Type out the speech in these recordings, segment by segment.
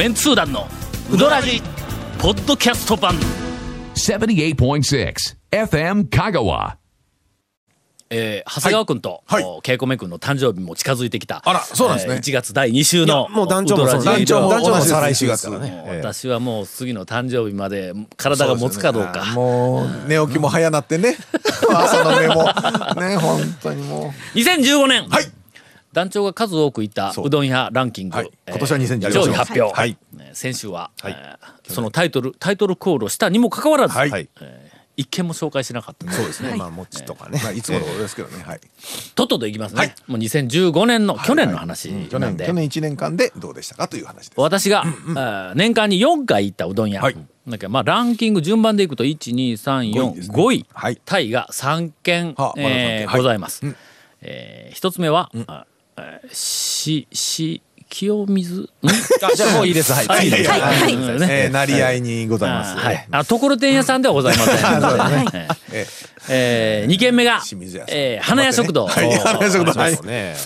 メンツー団のウドラジポッドキャスト版。78.6 FM Kagawa. えー長谷川君と、はい。お稽古目君の誕生日も近づいてきた。あらそうなんですね。えー1月第2週のもう団長もそうウドラジ団長も団長も再来週で1月すからね。ええ。私はもう次の誕生日まで体が持つかどうか。もう寝起きも早なってね。朝の目も。ね本当にも2015年、はい団長が数多く行ったそう。うどん屋ランキング、はい。えー今年は2015上位発表、はい。ね先週は、はい。えーそのタイトルタイトルコールをしたにもかかわらず、はい。はい。一件も紹介しなかった。そうですね。まあ、もちとかね。う、。まあ、いつものことですけどね。はい。とっとといきますね、はい。もう2015年の去年の話去なんで、年去年1年間でどうでしたかという話です。私が、あー年間に4回行ったうどん屋、はい。なんかまあランキング順番でいくと五位です12345ね位。はい。タイが3件、はあまえーございます、えー一つ目は、あえーしし清水？じゃあ もういいです。はい。はい。はいはい。えー成り合いにございます。あはい、あところてん屋さんではございません。えええー二軒目が清水屋、さん。えー花屋食堂。はい。花屋食堂。ですね。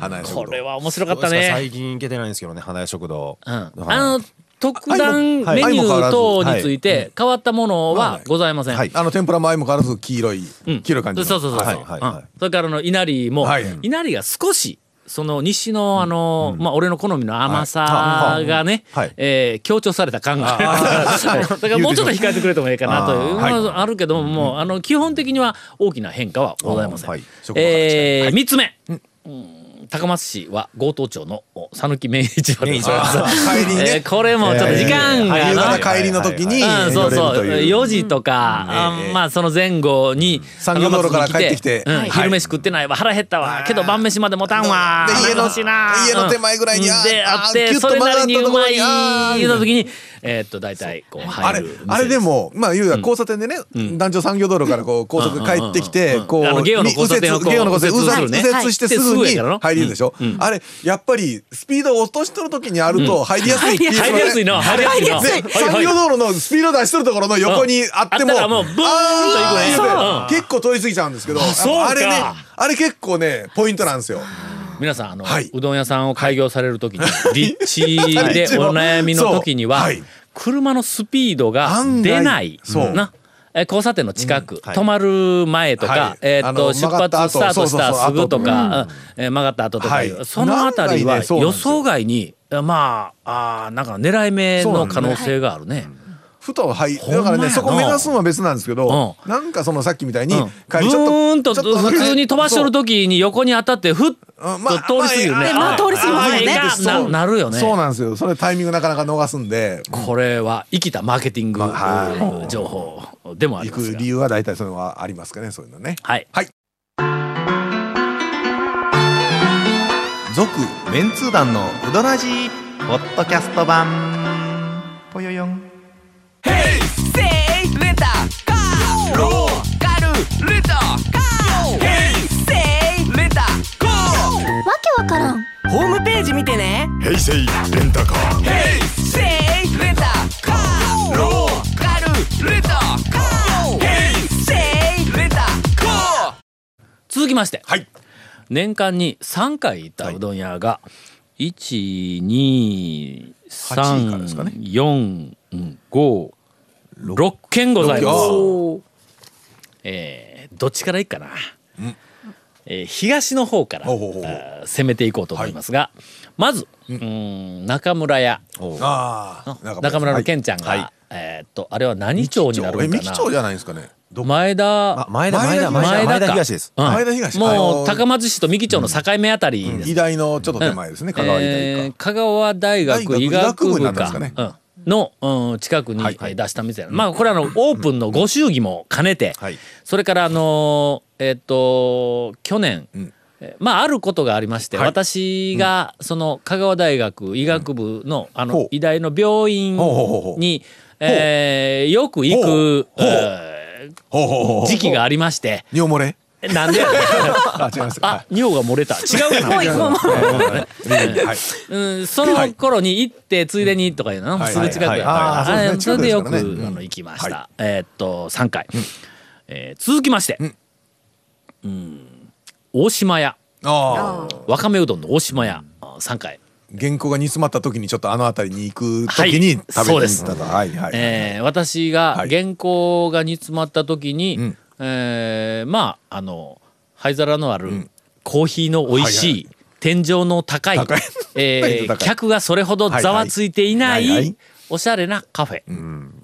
花屋食堂。これは面白かったね。最近行けてないんですけどね、花屋食堂。うん、あはい。の特段はい。メニュー等はいについて変わったものはございません。はい。あの天ぷらも相も変わらず黄色いうん。黄色い感じの。そうそうそうそう。はいはいはい。うん。それからあの稲荷も、はい。稲荷が少し。その西のあの、まあ俺の好みの甘さがね、はい。えー強調された感が。だからもうちょっと控えてくれてもいいかなという。あーまああるけども、もうあの基本的には大きな変化はございません。はい。えー三つ目、うん高松市は強盗町のお讃岐名市場でございます。あ帰りにねえーこれもちょっと時間が夕な方帰りの時にうん、そうそう寄れるという。4時とか、あええまあその前後に産業道路から帰ってきて。うんはい。昼飯食ってないわ腹減ったわ。けど晩飯まで持たんわ。で家の家の手前ぐらいにであってそれなりにうまい言うた時にえーっと大体こう。あれ入るあれでもまあ言う交差点でね団長産業道路からこう高速帰ってきてこうあのゲオの交差点をこうゲオの交差点右折するね。右折してすぐに入るでしょ？あれやっぱりスピードを落としとる時にあると入りやすいっていう入りやすいの。入りやすい産業道路の。スピード出しとるところの横にあってもあったらもうブーンと行くねあーそう結構通り過ぎちゃうんですけどあれねあれ結構ねポイントなんですよ皆さんあの、はい。うどん屋さんを開業される時に立地でお悩みの時には、はい。車のスピードが出ないな。え交差点の近く、はい。止まる前とか、はい。えーっあのと出発スタートしたすぐとか、うん。えー曲がった後とかはい。そのあたりは予想外にまああーなんか狙い目の可能性があるね。ふとはいだからねそこ目指すのは別なんですけどうなんかそのさっきみたいにうんちょっブーンとちょっと普通に飛ばしとる時に横に当たってふっと通り過ぎるね。まああ通り過ぎますよねななるよね。そうなんですよそれタイミングなかなか逃すんでこれは生きたマーケティング、は情報でもありますが行く理。由は大体そういうのはありますかねそういうのねはい。はい続メンツー団のウドラジーポッドキャスト版ぽよよんわけわからん。ホームページ見てね。平成レンタカー。せいレンタカー。ローカルレンタカー。ヘイセイレンタカー。続きまして、はい。年間に3回行ったうどん屋が、1、2、八位からですかね。3、4、うん5、6件ございます。えーどっちからいいかな。えー東の方から攻めていこうと思いますが、まず、うん。中村屋。ああ中村の健ちゃんが、はい。えーっとあれは何町になるえんかな。三木町じゃないですかね。ど前田、あ前田前田前田東です。うん。前田東あものう高松市と三木町の境目あたりです。医大のちょっと手前ですね香川医大か。えー香川大学大学医学部かんですうんの、うん、近くにえー出した店やな。まあこれはあのオープンのご祝儀も兼ねて、はい。それからあのーえっ、と去年、ん。えーまああることがありまして、はい。私がその香川大学医学部のあの医大の病院にえーよく行く時期がありまして。尿漏れ？なんで あ違いますあ尿が漏れた。違うかなもうん、その頃に行ってついでにとかいうの、はい。すぐ近くやはい。から、はい。あーそれでよく、あの行きました、はえーっと3回、えー続きまして、うん。大島屋。あわかめうどんの大島屋。3回。原稿が煮詰まった時にちょっとあの辺りに行く時にはい。食べに行ったと。はいはい。えー私がはい。原稿が煮詰まった時に、んえーまああの灰皿のあるコーヒーの美味しい、はい天井の高い高い。えー客がそれほどざわついていなはいはいはい。はいいおしゃれなカフェ、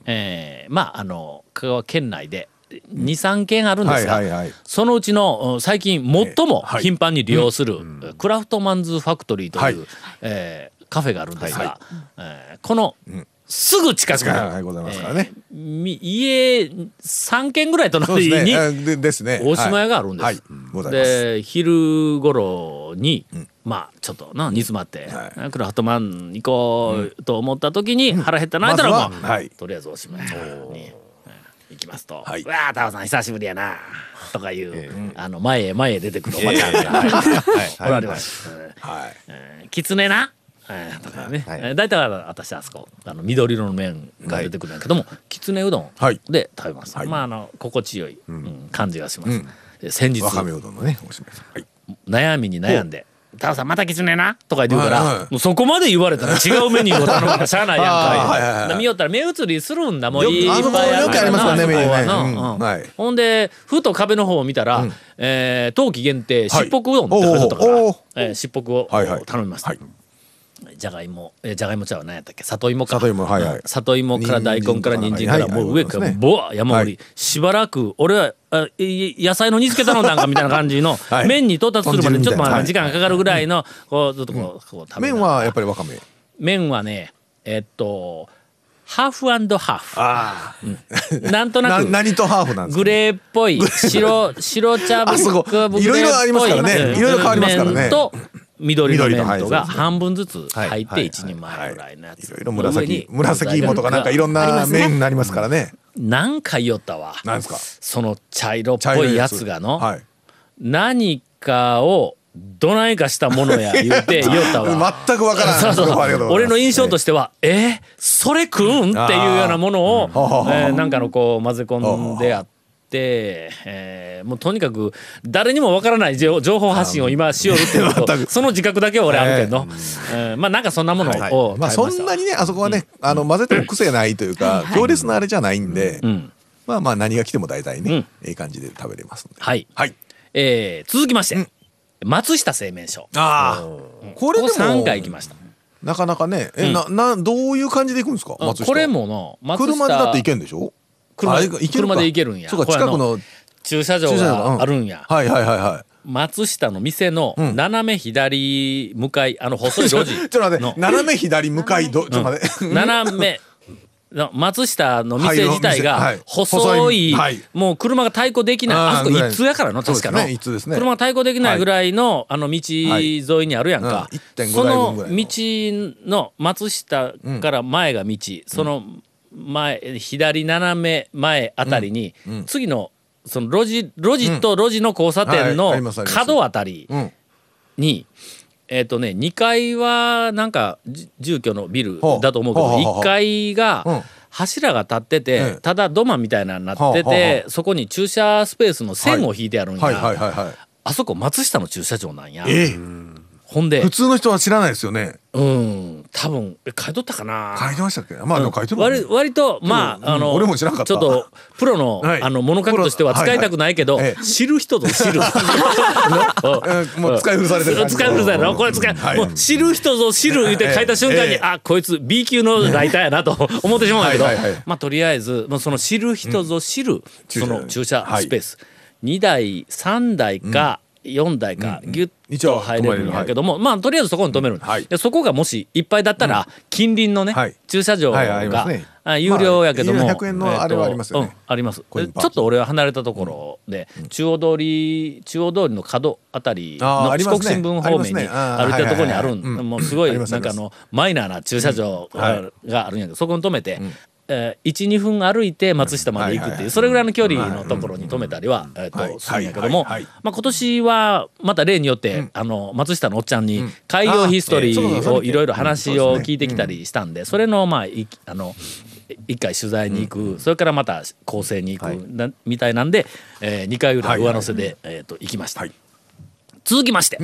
えーまああの香川県内で23軒あるんですが、はいはいはい。そのうちのうん最近最もはい。頻繁に利用する、クラフトマンズファクトリーという、はい。えーカフェがあるんですが、えーこの、すぐ近くに、はいはいございますからね。えーみ家3軒ぐらい隣に、ですね。えー。でですね。大島屋があるんです。で昼頃に、まあちょっとな煮詰まって、はクラフトマン行こうと思った時に腹減ったな言ったら、まずはまあはい。とりあえず大島屋に、うん行きますと「はい。うわあタオさん久しぶりやな」とかいう、あの前へ前へ出てくるおばちゃんが、おられます。うんはい。えーきつねな、えーとかね、えー大体は私あそこあの緑色の麺が出てくるんやけども、きつねうどんはい。で食べます、はい。まああの心地よい、うん。感じがします、で先日。わかめうどんのね、おしめさん。はい。悩みに悩んで「タオさんまたきつねな」とか言うから、はいはいもうそこまで言われたら 違うメニューを頼むからしゃあないやんか。いはいはい。で見よったら目移りするんだもういっぱいありますねね。ほんでふと壁の方を見たら、えー冬季限定しっぽくうどんって書いてあったから、えーしっぽくをはいはい。頼みました、はいじゃがいもえーじゃがいも茶は何やったっけ？里芋か。里芋はいはい。里芋から大根から人参からはいもう上からボワ山盛り、はしばらく俺はあい野菜の煮付け頼んだんかみたいな感じの、はい。麺に到達するまでちょっとまはい。あ時間がかかるぐらいのこうずっとこうこう食べな麺はやっぱりわかめ。麺はねえっとハーフハーフ。あなんとあ。ななく何とハーフなんですか？グレーっぽい白白茶ぶいろいろありますからね。うん。いろいろ変わりますからね。麺と緑の麺とが半分ずつ入ってはい一人前ぐらいのやつ。いろい。ろ上紫に紫芋とかなんかいろんな麺になりますからね。何回言ったわ。なんですか？その茶色っ茶ぽいやつつがの、はい。何かをどないかしたものや 言うて言おったわ。全くわからない。そうそう。俺の印象としては、え？ーそれ食うん？っていうようなものを、えーなんかのこう混ぜ込んであって、えーもうとにかく誰にもわからない情情報発信を今しよるっていうのと。その自覚だけは俺あるけど、えー。まあなんかそんなものをまあそんなにねあそこはねあの混ぜても癖ないというか強烈なあれじゃないんでん。まあまあ何が来ても大体うん。ねええ感じで食べれますはい、はい。えー続きまして、松下製麺所。ああこれでここ3も回行きました。なかなかねえななどういう感じで行くんですか松下。これもの車でだって行けんでしょ？車あれ行けるか。車で行けるんや。そうか近くの。駐車場がうん。あるんや、はいはいはいはい。松下の店の斜め左向かいあの細い路地。ちょっと待っての。斜め左向かいどちょっと待って。斜めの松下の店自体がはい細細い、もう車が対抗できない。あそこ一通やからの確かの。一通ですね。車が対抗できないぐらいのあの道沿いにあるやんか、うん。1.5その道の松下から前が道、その前左斜め前あたりに、次のその路地路地と路地の交差点はいの角あたりうん。に、えっ、とね2階はなんかじ住居のビルだと思うけどほうほうほう。1階がうん。柱が立ってて、ええ。ただ土間みたいなのになってて、そこに駐車スペースの線を引いてあるんや、あそこ松下の駐車場なんや。ええほんで。普通の人は知らないですよね。うん。多分え買い取ったかな？書いてましたっけ？まあでも書いてるもん。ね割割とまああの俺も知らんかった。ちょっとプロの,、はい。あの物書きとしては使いたくないけど、はいはい。ええ。知る人ぞ知る。え ーもう使い古されてる感じ。使い古される。のこれ使い、はい。もう知る人ぞ知る言って書いた瞬間に、ええ。あこいつ B 級のライターやなと思ってしまうんだけどはいはいはいまあとりあえずもうその知る人ぞ知る、その駐車スペース、2台3台か、4台かギュッと入れるんやけども、まあとりあえずそこに止める、はい。でそこがもしいっぱいだったら、近隣のね、はい。駐車場が、は有料やけども、まあ100円のあれはありますよね。えっとうんあります。ちょっと俺は離れたところで、中央通り中央通りの角あたりの四国新聞方面にありますね。あー歩いてるところにあるもうすごいなんかあのマイナーな駐車場があるんやけどそこに止めて、えー、12分歩いて松下まで行くっていうそれぐらいの距離のところに止めたりは、えとするんやけども、まあ、今年はまた例によって、あの松下のおっちゃんに開業ヒストリーをいろいろ話を聞いてきたりしたんでそれのまあいあの一回取材に行く、それからまた構成に行く、なみたいなんで、えー、2回裏上乗せで、えー、と行きました、はい。続きまして、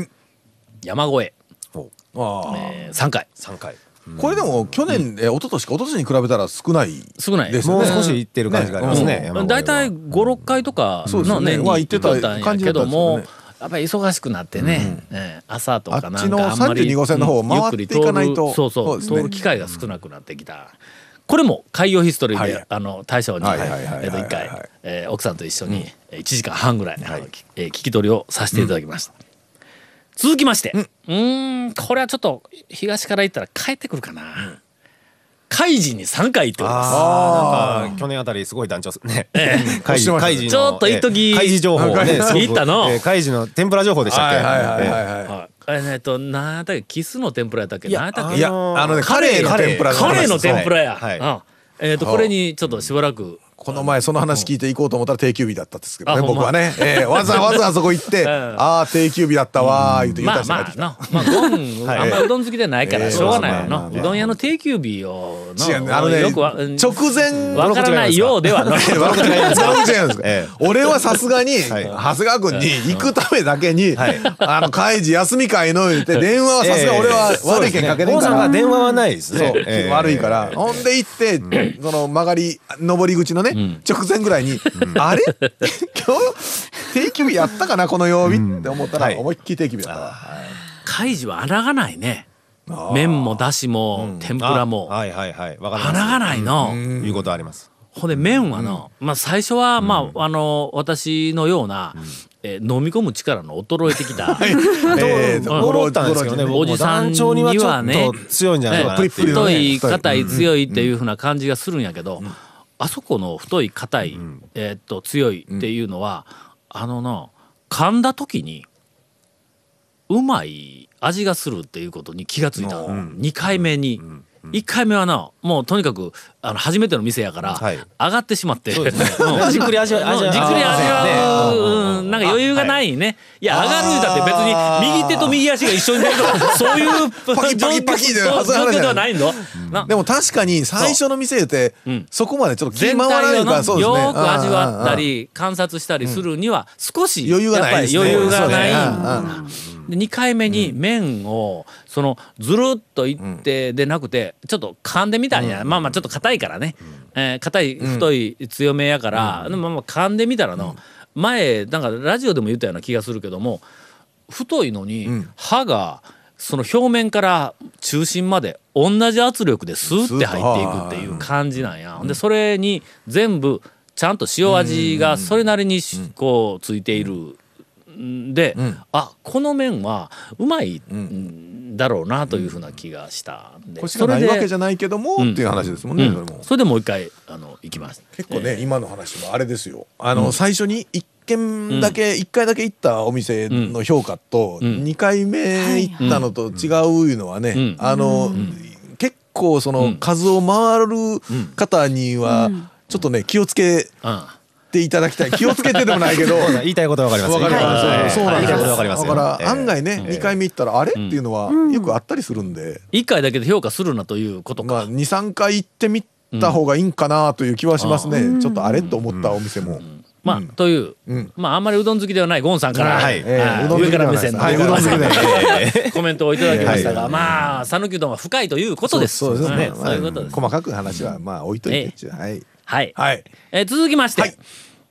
山越え。あえー、3回3回あこれでも去年、え一昨年か一昨年に比べたら少ない少ないですよね。もう少し行ってる感じがありますね大体56回とかの年にまあ行ってた感じだけどもやっぱり忙しくなってね、ええ朝とかなんあっちのかあんまり32号線の方を回っていかないとゆっくり通るそうそう通る機会が少なくなってきた。これも海洋ヒストリーで、はい。あの大将に、はいはいはいはいえっと一回はい、えー奥さんと一緒に1時間半ぐらい、あのきえー聞き取りをさせていただきました、続きまして。うーんこれはちょっと東から行ったら帰ってくるかな、海事に3回行っております。ああなんか去年あたりすごい団長す。ね。開示開示ちょっと一時開示情報。をね行ったの。えー開示の天ぷら情報でしたっけ？はいはいはいはいえっと何やったっけキスの天ぷらやったっけ？何やったっけ？いやあのねカレーの天ぷらカレーの天ぷらや、えっ、とこれにちょっとしばらくこの前その話聞いていこうと思ったら定休日だったんですけどね僕はね、えーわざわざあそこ行って、ん。ああ定休日だったわー言うて言うまあたまあきたのまあゴン、はい。あんまうどん好きでないからえーしょうがないよそうどん屋の定休日をの違うねあのねよくわうん。直前わからないようではない。俺はさすがに、はい。長谷川君に行くためだけに、はい。あの開示休み会の言って電話はさすが俺は悪いけんかけれんから、が電話はないですね。悪いから、ほんで行って、その曲がり上り口のね、直前ぐらいに、あれ？今日定休日やったかなこの曜日？って思ったら、はい。思いっきり定休日だったわ、開示は穴がないね。麺もだしも天ぷらも。あはいはいはい。わかります。穴がないの、いうことあります。ほんで麺はの、まあ最初はまああの私のような、えー飲み込む力の衰えてきた、えーおじさんにはね強いんじゃないかな太い硬い強いっていうふうな感じがするんやけど、あそこの太い硬い、えーっと強いっていうのは、あのな噛んだ時にうまい味がするっていうことに気がついた、2回目に。1回目はなもうとにかくあの初めての店やから、はい。上がってしまって、うんじっくり味わう。んじっくり味わう、うんなんか余裕がないね。い。や、上がる言うたって別に右手と右足が一緒に出るとか、そういうパキパキパキで状況ではないの？な。でも確かに最初の店ってん。そこまでちょっと気全回らない体をのからそうですね。よく味わったり観察したりするには少し余裕がないですねやっぱり余裕がない。ですね。で2回目に麺をそのずるっといってでなくてちょっと噛んでみたんや。まあまあちょっと硬いからね。えー硬い太い強めやからでもまあまあ噛んでみたらの前なんかラジオでも言ったような気がするけども太いのに歯がその表面から中心まで同じ圧力でスーって入っていくっていう感じなんや。でそれに全部ちゃんと塩味がそれなりにしこうついているん。で、あこの麺はうまいん。だろうなというふうな気がしたんで、腰がないわけじゃゃないけどもっていう話ですもんね、それも。それでもう一回あの行きます。結構ね、今の話もあれですよ。あの、最初に1軒だけ、一1回だけ行ったお店の評価と、ん。2回目行ったのと違ういうのはね、ん。あの、結構その数を回る方にはちょっとね気をつけうんていただきたい。気をつけてでもないけど。言いたいことはわかります。わかります、はいそうなんです。よ言いたいことはわかりますよ。だからええ案外ね、2回目行ったらあれ、っていうのはよくあったりするんで、一回だけで評価するなということか。まあ、23回行ってみた方がいいんかなという気はしますね、ちょっとあれと思ったお店も、まあ、という、ん。まああんまりうどん好きではないゴンさんから、上から目線の、はい、うどん好きでコメントをいただきましたが、はい。まあ讃岐うどんは深いということです。そうですね、んそういうことです。細かく話はまあ置いといてはいはい。はい。えー続きまして、はい。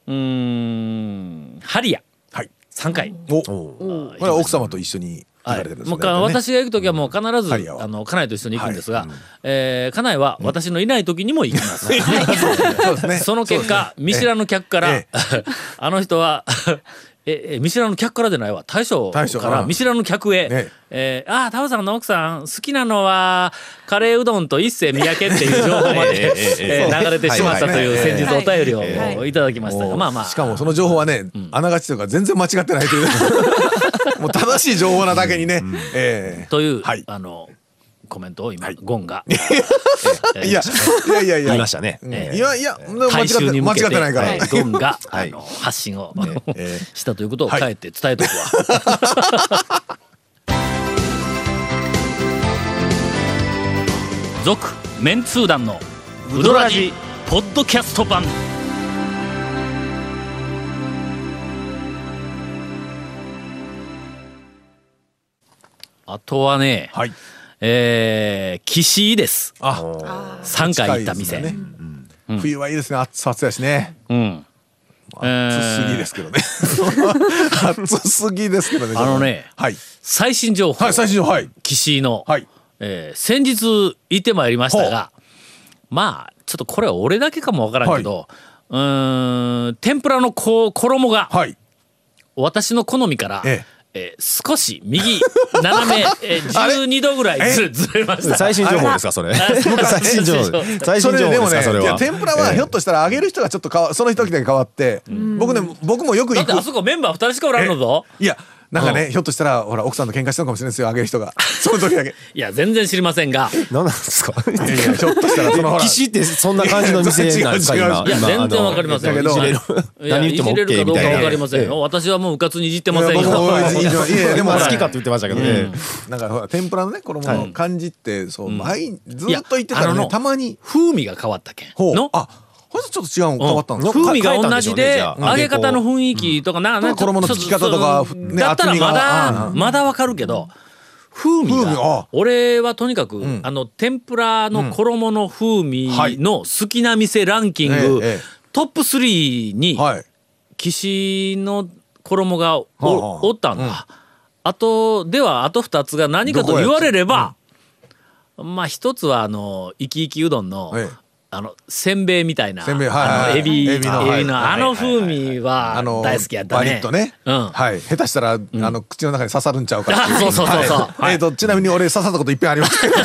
うーん。ハリア。はい。三回。お。これは奥様と一緒に行かはいれてるんですね。もうか私が行く時はもう必ず、あの家内と一緒に行くんですが、えー家内は私のいない時にも行きます。そうですね。その結果、見知らぬ客から、え。あの人はええ見知らぬ客からでないわ。大将から見知らぬ客へ「ね。えーああタオさんの奥さん好きなのはカレーうどんと一世三宅」っていう情報まで、えー流れてしまったという先日お便りをいただきました。が、まあまあ。しかもその情報はね、あながちというか全然間違ってないという。もう正しい情報なだけにね、ええ。という、はい。あのコメントを今、ゴンが、いやいやいやいや。言いましたね。いやいや間違って間違ってないから、はいゴンが、はい。あの発信を、え したということをはい。帰って伝えとくわ。続、メンツー団のウドラジポッドキャスト版。あとはね、はいえー、岸井です。あ3回行った店。近いですよね。冬はいいですね。熱々やしね。うん。暑すぎですけどね。暑すぎですけどね。あのねはい。最新情報、はい最新情報。はい。岸井の、はい。えー先日行ってまいりましたが、まあ、ちょっとこれは俺だけかもわからんけど、うーん、天ぷらのこう衣が、はい。私の好みから、ええー少し右斜め、えー、12度ぐらいずずれました。最新情報ですかそれ？最新情報。最そ新情れでもね報ですかそれは。いや天ぷらはひょっとしたら揚げる人がちょっとかわその時だけ変わって僕ね僕もよくだって行くあそこメンバー2人しかおらんのぞ。いやなんかねひょっとしたらほら奥さんと喧嘩したのかもしれないですよ揚げる人が。その時だけ。いや、全然知りませんが、何なんですか？いやいやひょっとしたらそのほら岸ってそんな感じの店なんですか いや、今全然わかりません。だけど何言ってもいじれる OK かどうかみたいなわかりませんよ。私はもううかつにいじってませんよ。いやでも好きかって言ってましたけどね。なんかほら天ぷらのね衣の感じってそう前ずっと言ってたのたまに風味が変わったけん。のほう。あほんとちょっと違うの変わったんですか風味が同じで揚げ方の雰囲気とかなか衣のつき方とかだったらまだうんまだわかるけど風味があ俺はとにかくん。あの天ぷらの衣の風味はいの好きな店ランキンえグトップ3にはい。岸の衣がおおったんだ。あとではあと2つが何かと言われればまあ一つはあの生き生きうどんのええあのせんべいみたいなはいはいエビエビのあの風味は大好きやったね。バリッとね。うん。はい。下手したらあの口の中に刺さるんちゃうかっていあそうそうそうそう。はい。えっとちなみに俺刺さったこといっぺんありますけど。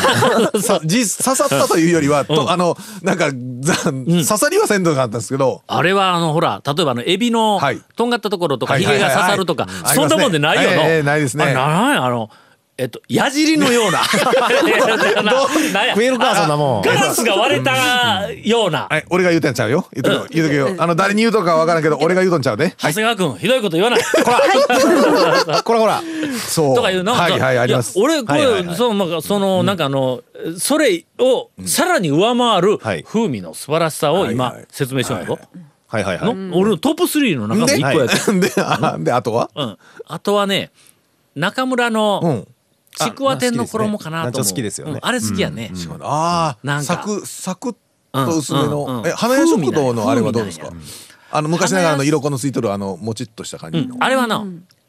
さ実 刺さったというよりはとあのなんかざ刺さりはせんとかあったんですけど。あれはあのほら例えばあのエビのはい。とんがったところとかヒゲはいはいはい。が刺さるとかそんなもんでないよの。ええないですね。ああのえっと矢尻のような。なんや。食えるかそんなもん。ガラスが割れたような。はい俺が言うてんちゃうよ。言うとくよ。言うとくよ。あの誰に言うとくかわからんけど俺が言うとんちゃうね。長谷川君ひどいこと言わない。こら。こらそう。とかいうの？はいはいあります。や俺これ、はいはいはい。そのなんかその、なんかあのそれをさらに上回るはい。風味の素晴らしさを今説明しようやぞ。はい。はいはいの俺のトップ3の中ので一個やつ。であであとは？うん。あとはね中村のうんちくわ天の衣かなと思う。あ好きですね。うんあれ好きやね。ああなんか。サクサクっと薄めの。うんえ花屋食堂のあれはどうですか？あの昔ながらの色このついとるあのもちっとした感じの。あれはな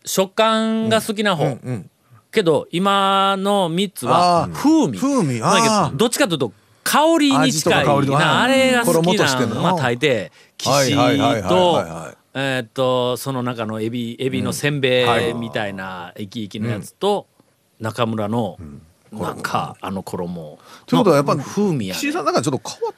食感が好きな方。うんけど今の3つは風味。風味。だけあどどっちかというと香りに近い。なあれが好き衣としての。なまあ大抵キはいシはいはいはいとえーっとその中のエビエビのせんべいみたいな生き生きのやつと中村のなんかあの衣。ということはやっぱ風味やね。岸井さんなんかちょっと変わ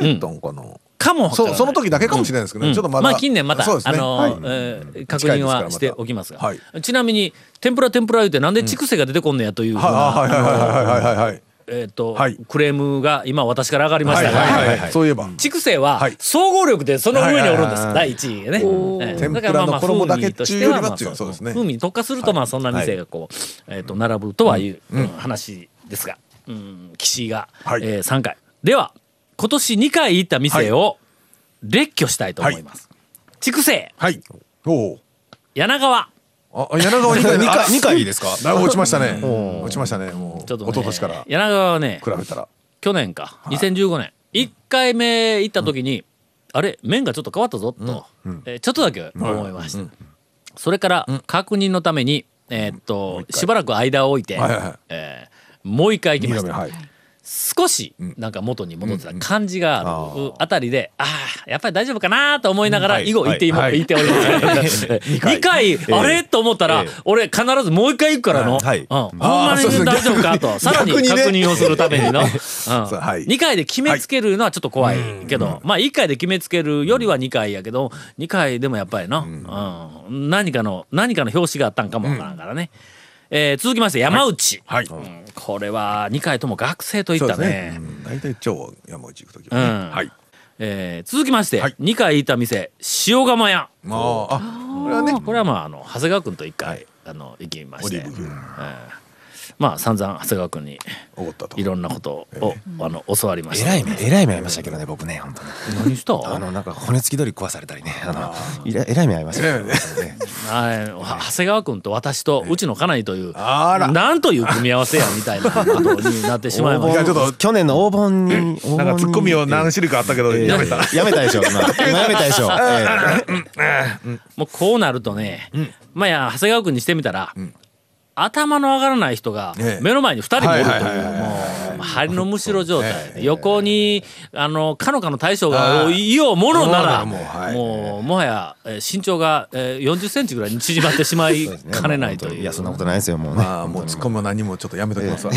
変えたんかな？かもわからない。そうその時だけかもしれないですけどうん。ねちょっとまだあ近年また、ね。あの、はい。えー確認はしておきますが、はい。ちなみに天ぷら天ぷら言うてなんで畜生が出てこんのやというふうな、えーと、はい、クレームが今私から上がりましたが、はいはいはい、そういえば。筑西は総合力でその上におるんです、第1位ね、えー、天ぷらの衣だけっていうよりはっていうそうですね。風味に特化するとまあそんな店がこう、えー、と並ぶとはいう、うん、話ですが、うん、岸井が、はい、えー、3回。では今年2回行った店を列挙したいと思います、筑西、はい、お柳川。あ柳川に二あ回二回いいですか？だい。ぶ落ちましたね。落ちましたねもう。ちょっと、ね、一昨年から。柳川はね比べたら。去年か。2015年。1回目行った時に、あれ麺がちょっと変わったぞと、えーちょっとだけ思いました、それから確認のために、えーっとしばらく間を置いて、はいはいはい。えーもう一回行きました、少しなんか元に戻ってた感じがあるあたりで、ああやっぱり大丈夫かなと思いながら以後行って今はい。行っております。2回。あれと思ったらええ。俺必ずもう一回行くからの、はい。うん。ほんまに大丈夫かと。さらに確認をするためにの、うん。そうはい。2回で決めつけるのはちょっと怖いけど、まあ1回で決めつけるよりは2回やけど2回でもやっぱりな、うん。何かの何かの表紙があったんかもわからんからね。えー続きまして山内、はい。うん。これは2回とも学生といったね。大体超山内行く時はうん。ねはい。えー続きまして、はい。2回行った店塩釜屋。まああこれはねこれはまああの長谷川君と1回、あの行きまして、オリーブまあ散々長谷川君におごったと。いろんなことを、あの教わりました。えらい目えらい目ありましたけどね僕ね本当に。何した？あのなんか骨付き鳥壊されたりね。あのえらい目ありましたけどね。はい長谷川君と私とうちの家内というあら。なんという組み合わせやみたいなことになってしまいました。いやちょっと去年の黄金になんかツッコミを何種類かあったけどえーやめた。やめたでしょ。今 今やめたでしょ。えもうこうなるとね、まあいや長谷川君にしてみたら、頭の上がらない人がええ。目の前に2人もおるという針のむしろ状態。で横にあのかのかの大将がい。ようものならもうはい。もはやえー身長がえー40センチぐらいに縮まってしまいえかねないという。いやそんなことないですよもうね。まあもうツッコミも何もちょっとやめときますわ。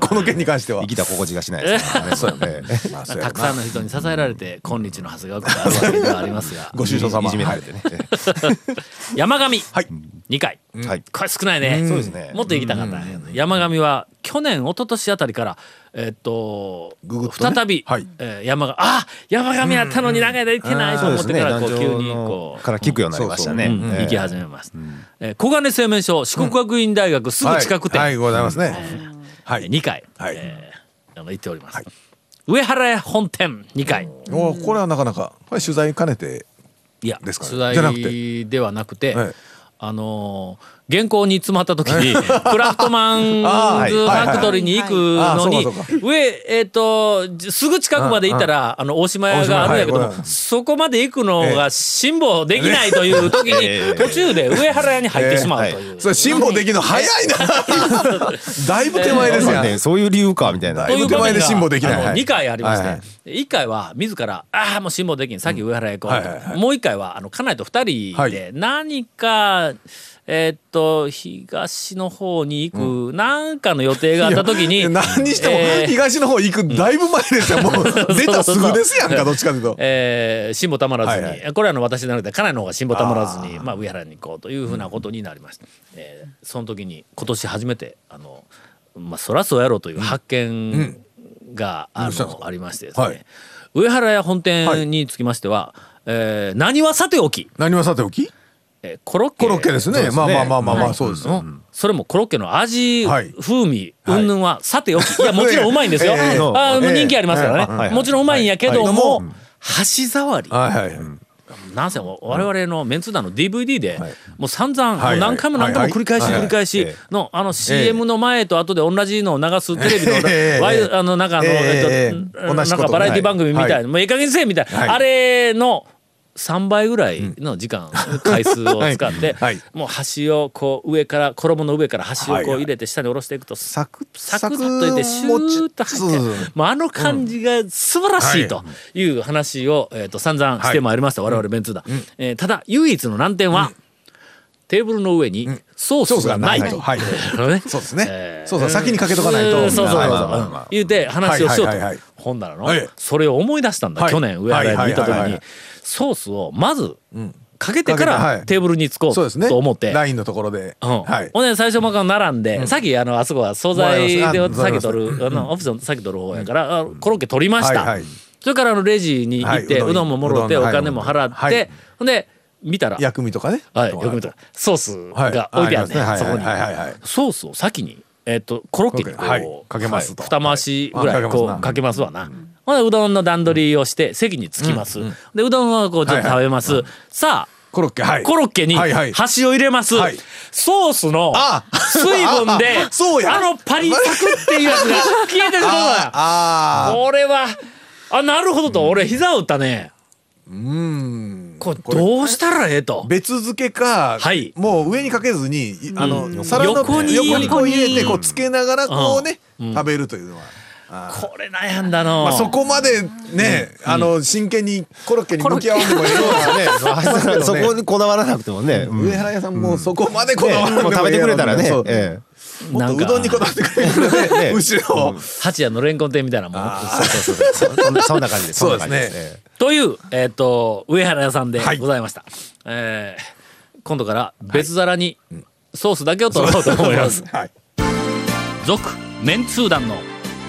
この件に関しては。生きた心地がしないですたくさんの人に支えられて今日の長谷川君があるわけではありますが。ご愁傷様。いじめられてね。山上。はい。2回。はい。これ少ないね。そうですね。もっと行きたかった。山上は去年一昨年あたりからえっとぐぐっとね。再びはい。えー山があ山上やったのに長い間行ってないと思ってからこう急にこうから聞くようになりましたね。うんうん。ええ行き始めましたえー小金製麺所四国学院大学すぐ近く店はい。はいございますね。はい。2回はい。えー行っております。上原屋本店2回おこれはなかなかこれ取材兼ねていやですか取じゃなく材ではなくてはい。あのー原稿に詰まった時に クラフトマンズファクトリーに行くのに上えっ、とじすぐ近くまで行ったらあの大島屋があるんやけどもそこまで行くのが辛抱できないという時に途中で上原屋に入ってしまうという。それ辛抱できるの早いな。だいぶ手前ですまよあねそういう理由かみたいな。だいぶ手前で辛抱できない。あのはい2回ありまして、はいはい。1回は自ら「ああもう辛抱できん。さっき上原へ行こう」もう1回はあの家内と2人で何か、えーっと東の方に行く何かの予定があった時に何にしてもえー東の方行くだいぶ前ですよ。もう 出たすぐですやんかどっちかというと。えー辛抱たまらずに、はいはこれはあの私なくて家内の方が辛抱たまらずにまあ、上原に行こうというふうなことになりました、えーその時に今年初めてあの、まあ、そらそうやろうという発見が、あのありましてですね、はい。上原屋本店につきましては、えー何はさておき、何はさておき？えーコロッケ。コロッケですね。まあまあまあまあまはい。あそうですよ。うん。それもコロッケの味、はい。風味云々はさておきい。やもちろんうまいんですよ、えーもうええ。人気ありますからね、はいはいもちろんうまいんやけどはいも、はい。箸触り。はいはい。なんせ我々のメンツー団の DVD で、はい。もう散々、はいもう何回も何回も繰り返しはいはい。繰り返しえのあの CM の前と後で同じのを流すテレビの、ええ。ワイあのなんかあの、ええ。えっとなんかバラエティ番組みたいな、はい。もういい加減にせえみたいな、はい。あれの3倍ぐらいの時間、回数を使って、もう箸をこう上から衣の上から箸をこう入れて下に下ろしていくとサクサクッといってシューッと入ってもうあの感じが素晴らしいとい。う話を、えー、と散々してまいりました、我々ベンツだ、えーただ唯一の難点は、テーブルの上にソースがないと。はい。ね。そうですね。えーそうそう先にかけとかないと。うん。そうそうそう言うて話をしようと。はいはいはいはい。ほんならのはいそれを思い出したんだ。はい。去年上原に見た時にソースをまずかけてからテーブルにつこそうと思って。ラインのところで。うん。はい。ほんで最初も並んで、さっきあのあそこは惣菜で先取るあのオフィスの先取る方やから、あコロッケ取りました、それからあのレジに行って、はい。ううどんももろってお金も払って、はい。ほんで見たら、薬味とかね。はい、よく見たらソースが置いてあるね、はいそこに、ソースを先に、えっとコロッケにこう、はい。かけますと。はい。二回しぐらはい。いこあうかけますわな。ほんでうどんの段取りをして席に着きます。でうどんをこうちょっと食べます。さあコロッケはい。コロッケに箸を入れます、はい。ソースのあ水分であそうや。あのパリパクっていうやつが 消えてることだああ俺はあなるほどと俺膝を打ったね。うん。これどうしたらええと？別付けか、はい。もう上にかけずにいあの、皿の横に。横にこう入れてうんこうつけながらこうね、食べるというのは、これ悩んだの、まあ、そこまでね、あの真剣にコロッケに向き合わんでもいいよ うなねそこにこだわらなくてもね。うん。上原屋さんもそこまでこだわらんでもいいもう食べてくれたらね。そう。えもっとうどんにこだわってくれるね むしろ、八谷のレンコン店みたいなもん。えそうそうそう。そんな感じですそうですね。んな感じえという、えっと上原屋さんではい。ございました、えー今度から別皿にソースだけを取ろうと思います。はい。続メンツー団の